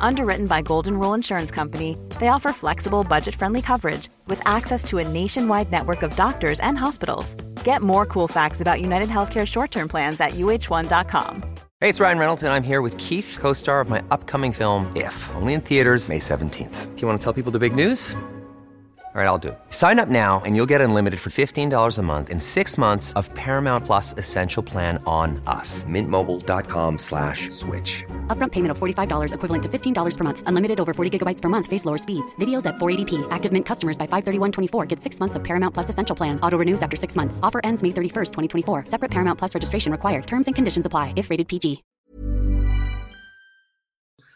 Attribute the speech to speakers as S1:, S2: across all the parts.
S1: Underwritten by Golden Rule Insurance Company, they offer flexible, budget friendly coverage with access to a nationwide network of doctors and hospitals. Get more cool facts about United Healthcare short term plans at uh1.com.
S2: Hey, it's Ryan Reynolds, and I'm here with Keith, co star of my upcoming film, If, only in theaters, May 17th. Do you want to tell people the big news? All right, I'll do it. Sign up now and you'll get unlimited for $15 a month in six months of Paramount Plus Essential Plan on us. Mintmobile.com slash switch.
S3: Upfront payment of $45 equivalent to $15 per month. Unlimited over 40 gigabytes per month. Face lower speeds. Videos at 480p. Active Mint customers by 531.24 get six months of Paramount Plus Essential Plan. Auto renews after six months. Offer ends May 31st, 2024. Separate Paramount Plus registration required. Terms and conditions apply if rated PG.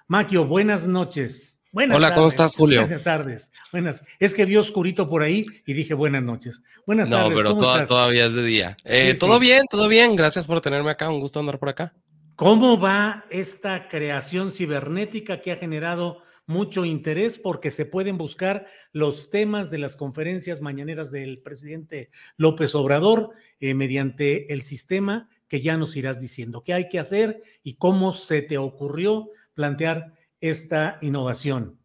S4: Maquio, buenas noches. Buenas
S5: Hola,
S4: tardes.
S5: ¿cómo estás, Julio?
S4: Buenas tardes. Buenas. Es que vi oscurito por ahí y dije buenas noches. Buenas
S5: No,
S4: tardes.
S5: pero
S4: ¿cómo
S5: toda-
S4: estás?
S5: todavía es de día. Eh,
S4: Sí,
S5: todo
S4: sí.
S5: bien, todo bien. Gracias por tenerme acá. Un gusto andar por acá.
S4: ¿Cómo va esta creación cibernética que ha generado mucho interés porque se pueden buscar los temas de las conferencias mañaneras del presidente López Obrador eh, mediante el sistema que ya nos irás diciendo qué hay que hacer y cómo se te ocurrió plantear esta innovación?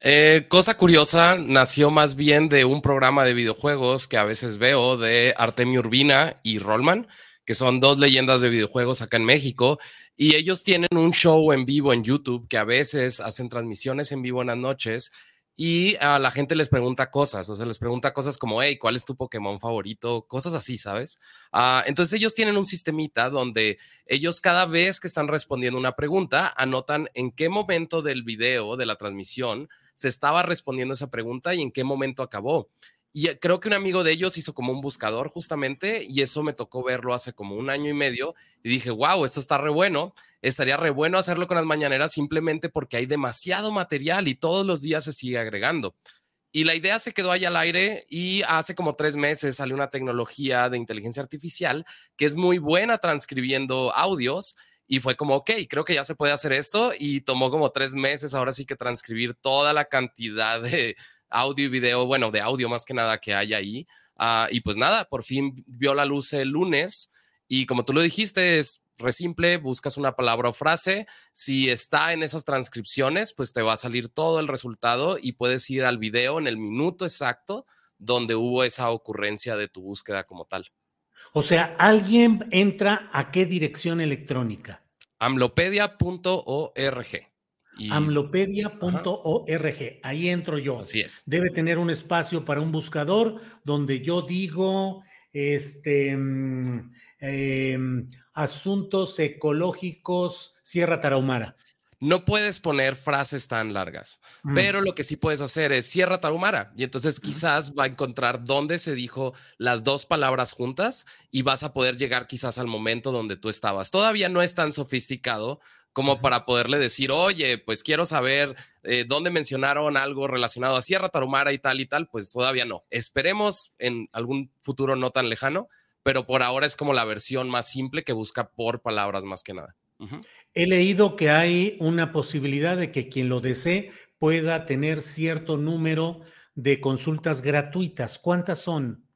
S5: Eh, cosa curiosa, nació más bien de un programa de videojuegos que a veces veo de Artemio Urbina y Rollman, que son dos leyendas de videojuegos acá en México. Y ellos tienen un show en vivo en YouTube que a veces hacen transmisiones en vivo en las noches y a la gente les pregunta cosas, o sea, les pregunta cosas como, hey, ¿cuál es tu Pokémon favorito? Cosas así, ¿sabes? Ah, entonces ellos tienen un sistemita donde ellos cada vez que están respondiendo una pregunta, anotan en qué momento del video, de la transmisión, se estaba respondiendo esa pregunta y en qué momento acabó. Y eh, creo que un amigo de ellos hizo como un buscador justamente y eso me tocó verlo hace como un año y medio y dije, wow, esto está re bueno. Estaría re bueno hacerlo con las mañaneras simplemente porque hay demasiado material y todos los días se sigue agregando. Y la idea se quedó ahí al aire y hace como tres meses salió una tecnología de inteligencia artificial que es muy buena transcribiendo audios y fue como, ok, creo que ya se puede hacer esto y tomó como tres meses ahora sí que transcribir toda la cantidad de audio y video, bueno, de audio más que nada que hay ahí. Ah, y pues nada, por fin vio la luz el lunes y como tú lo dijiste, es re simple, buscas una palabra o frase, si está en esas transcripciones, pues te va a salir todo el resultado y puedes ir al video en el minuto exacto donde hubo esa ocurrencia de tu búsqueda como tal.
S4: O sea, alguien entra a qué dirección electrónica?
S5: Amlopedia.org. Y
S4: Amlopedia.org. Ahí entro yo.
S5: así es.
S4: Debe tener un espacio para un buscador donde yo digo este em, asuntos ecológicos Sierra Tarahumara.
S5: No puedes poner frases tan largas,
S4: Mm.
S5: pero lo que sí puedes hacer es Sierra Tarahumara y entonces quizás va a encontrar dónde se dijo las dos palabras juntas y vas a poder llegar quizás al momento donde tú estabas. Todavía no es tan sofisticado como para poderle decir, oye, pues quiero saber eh, dónde mencionaron algo relacionado a Sierra Tarahumara y tal y tal, pues todavía no. Esperemos en algún futuro no tan lejano, pero por ahora es como la versión más simple que busca por palabras más que nada.
S4: He leído que hay una posibilidad de que quien lo desee pueda tener cierto número de consultas gratuitas. ¿Cuántas son?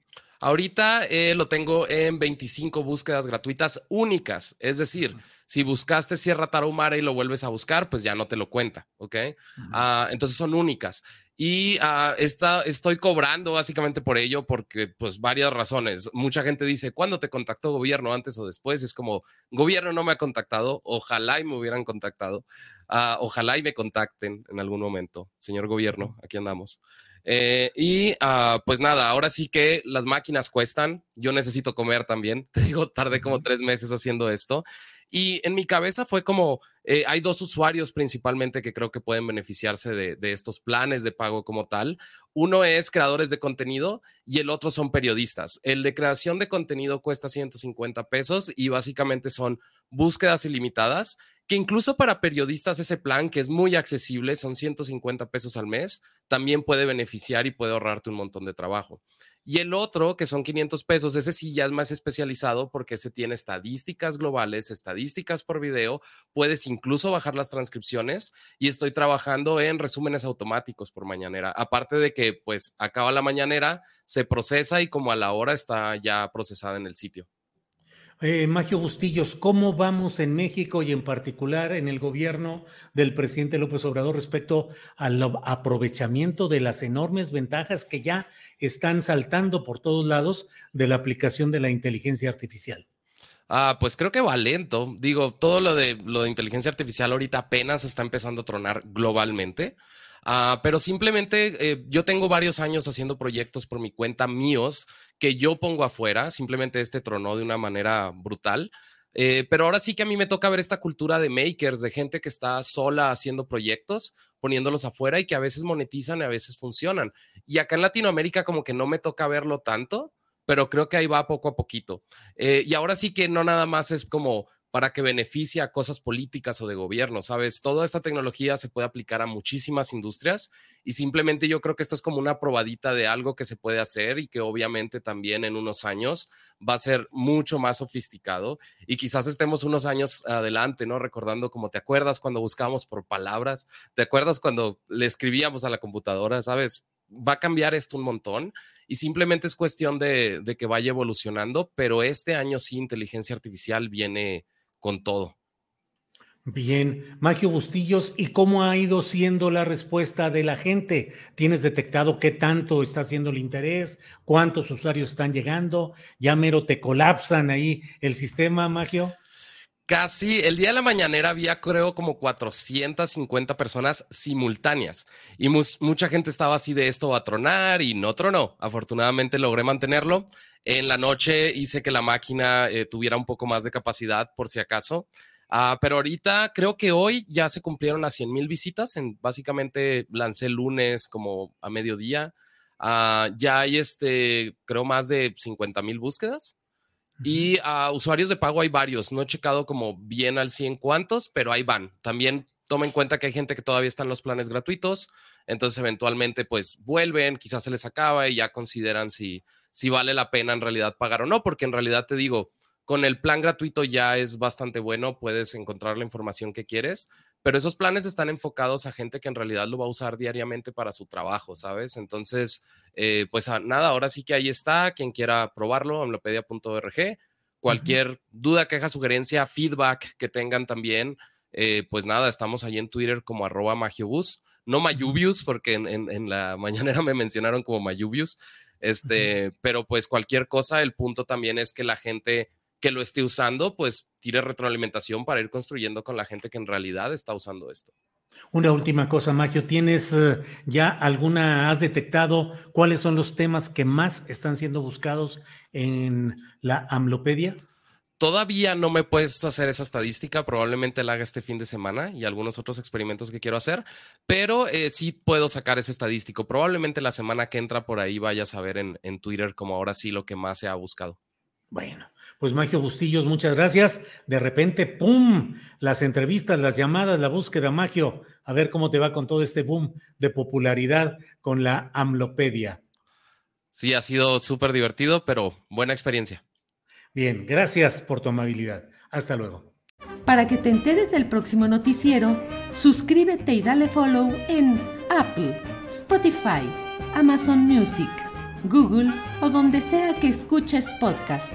S5: Ahorita eh, lo tengo en 25 búsquedas gratuitas únicas. Es decir, si buscaste Sierra Tarahumara y lo vuelves a buscar, pues ya no te lo cuenta, ¿ok? Ah, entonces son únicas. Y está, estoy cobrando básicamente por ello porque, pues, varias razones. Mucha gente dice, ¿cuándo te contactó gobierno antes o después? Es como, gobierno no me ha contactado, ojalá y me hubieran contactado, Ah, ojalá y me contacten en algún momento, señor gobierno, aquí andamos. Eh, y ah, pues nada, ahora sí que las máquinas cuestan, yo necesito comer también, te digo, tardé como tres meses haciendo esto Y en mi cabeza fue como, eh, hay dos usuarios principalmente que creo que pueden beneficiarse de, de, estos planes de pago como tal. Uno es creadores de contenido y el otro son periodistas. El de creación de contenido cuesta 150 pesos y básicamente son búsquedas ilimitadas que incluso para periodistas ese plan, que es muy accesible, son 150 pesos al mes, también puede beneficiar y puede ahorrarte un montón de trabajo. Y el otro, que son 500 pesos, ese sí ya es más especializado porque se tiene estadísticas globales, estadísticas por video, puedes incluso bajar las transcripciones y estoy trabajando en resúmenes automáticos por mañanera. Aparte de que pues acaba la mañanera, se procesa y como a la hora está ya procesada en el sitio.
S4: Eh, Magio Bustillos, ¿cómo vamos en México y en particular en el gobierno del presidente López Obrador respecto al aprovechamiento de las enormes ventajas que ya están saltando por todos lados de la aplicación de la inteligencia artificial?
S5: Ah, pues creo que va lento. Digo, todo lo de, lo de inteligencia artificial ahorita apenas está empezando a tronar globalmente. Uh, pero simplemente eh, yo tengo varios años haciendo proyectos por mi cuenta míos que yo pongo afuera. Simplemente este tronó de una manera brutal. Eh, pero ahora sí que a mí me toca ver esta cultura de makers, de gente que está sola haciendo proyectos, poniéndolos afuera y que a veces monetizan y a veces funcionan. Y acá en Latinoamérica como que no me toca verlo tanto, pero creo que ahí va poco a poquito. Eh, y ahora sí que no nada más es como para que beneficie a cosas políticas o de gobierno, ¿sabes? Toda esta tecnología se puede aplicar a muchísimas industrias y simplemente yo creo que esto es como una probadita de algo que se puede hacer y que obviamente también en unos años va a ser mucho más sofisticado y quizás estemos unos años adelante, ¿no? Recordando como te acuerdas cuando buscábamos por palabras, te acuerdas cuando le escribíamos a la computadora, ¿sabes? Va a cambiar esto un montón y simplemente es cuestión de, de que vaya evolucionando, pero este año sí inteligencia artificial viene con todo.
S4: Bien, Magio Bustillos, ¿y cómo ha ido siendo la respuesta de la gente? ¿Tienes detectado qué tanto está haciendo el interés? ¿Cuántos usuarios están llegando? ¿Ya mero te colapsan ahí el sistema, Magio?
S5: Casi el día de la mañanera había creo como 450 personas simultáneas y mucha gente estaba así de esto a tronar y no tronó. Afortunadamente logré mantenerlo. En la noche hice que la máquina eh, tuviera un poco más de capacidad por si acaso. Uh, pero ahorita creo que hoy ya se cumplieron las 100 mil visitas. En, básicamente lancé lunes como a mediodía. Uh, ya hay este, creo más de 50 mil búsquedas. Y a usuarios de pago hay varios. No he checado como bien al 100 cuántos, pero ahí van. También toma en cuenta que hay gente que todavía está en los planes gratuitos. Entonces, eventualmente, pues vuelven, quizás se les acaba y ya consideran si, si vale la pena en realidad pagar o no, porque en realidad te digo, con el plan gratuito ya es bastante bueno, puedes encontrar la información que quieres, pero esos planes están enfocados a gente que en realidad lo va a usar diariamente para su trabajo, ¿sabes? Entonces, eh, pues ah, nada, ahora sí que ahí está, quien quiera probarlo, amlopedia.org. Cualquier duda, queja, sugerencia, feedback que tengan también, eh, pues nada, estamos ahí en Twitter como arroba magiobus, no mayubius, porque en, la mañanera me mencionaron como mayubius, este, pero pues cualquier cosa, el punto también es que la gente que lo esté usando, pues tire retroalimentación para ir construyendo con la gente que en realidad está usando esto.
S4: Una última cosa, Magio, ¿tienes eh, ya alguna, has detectado cuáles son los temas que más están siendo buscados en la Amlopedia?
S5: Todavía no me puedes hacer esa estadística, probablemente la haga este fin de semana y algunos otros experimentos que quiero hacer, pero eh, sí puedo sacar ese estadístico. Probablemente la semana que entra por ahí vayas a ver en, en Twitter como ahora sí lo que más se ha buscado.
S4: Bueno, pues Magio Bustillos, muchas gracias. De repente, ¡pum! Las entrevistas, las llamadas, la búsqueda, Magio. A ver cómo te va con todo este boom de popularidad con la Amlopedia.
S5: Sí, ha sido súper divertido, pero buena experiencia.
S4: Bien, gracias por tu amabilidad. Hasta luego.
S6: Para que te enteres del próximo noticiero, suscríbete y dale follow en Apple, Spotify, Amazon Music, Google o donde sea que escuches podcast